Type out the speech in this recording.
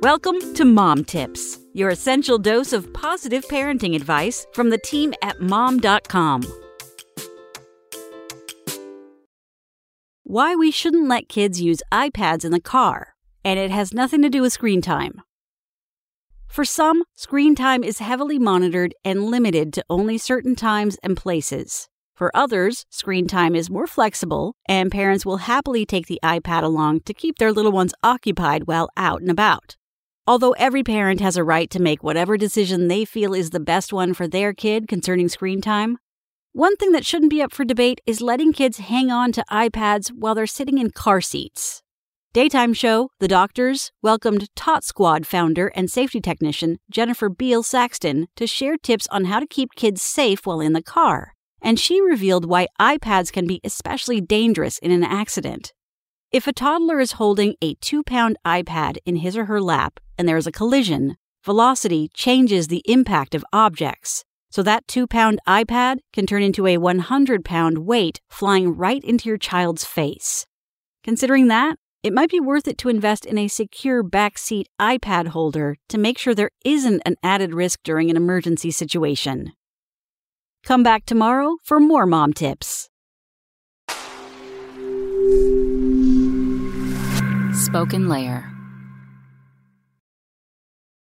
Welcome to Mom Tips, your essential dose of positive parenting advice from the team at mom.com. Why we shouldn't let kids use iPads in the car, and it has nothing to do with screen time. For some, screen time is heavily monitored and limited to only certain times and places. For others, screen time is more flexible, and parents will happily take the iPad along to keep their little ones occupied while out and about. Although every parent has a right to make whatever decision they feel is the best one for their kid concerning screen time, one thing that shouldn't be up for debate is letting kids hang on to iPads while they're sitting in car seats. Daytime show The Doctors welcomed Tot Squad founder and safety technician Jennifer Beall Saxton to share tips on how to keep kids safe while in the car, and she revealed why iPads can be especially dangerous in an accident. If a toddler is holding a two pound iPad in his or her lap and there is a collision, velocity changes the impact of objects. So that two pound iPad can turn into a 100 pound weight flying right into your child's face. Considering that, it might be worth it to invest in a secure backseat iPad holder to make sure there isn't an added risk during an emergency situation. Come back tomorrow for more mom tips. Spoken Layer